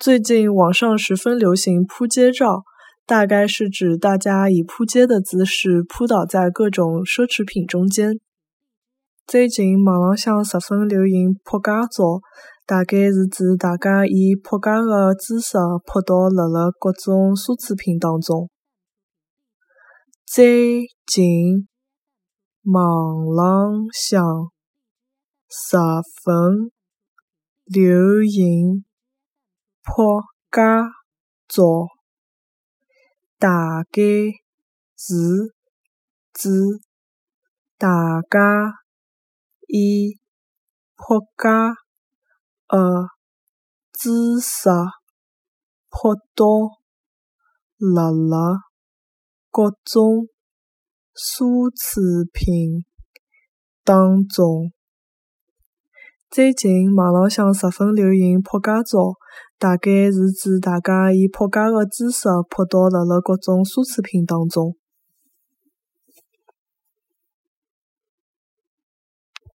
最近网上十分流行扑街照，大概是指大家以扑街的姿势扑倒在各种奢侈品中间。最近网浪向十分流行扑街照，大概是指大家以扑街的姿势扑倒辣辣各种奢侈品当中。最近网浪向十分流行。扑街照，大概是指大家以扑街的姿势扑倒辣辣各种奢侈品当中。最近网浪向十分流行扑街照，大概是指大家以扑街的姿势扑到辣辣各种奢侈品当中。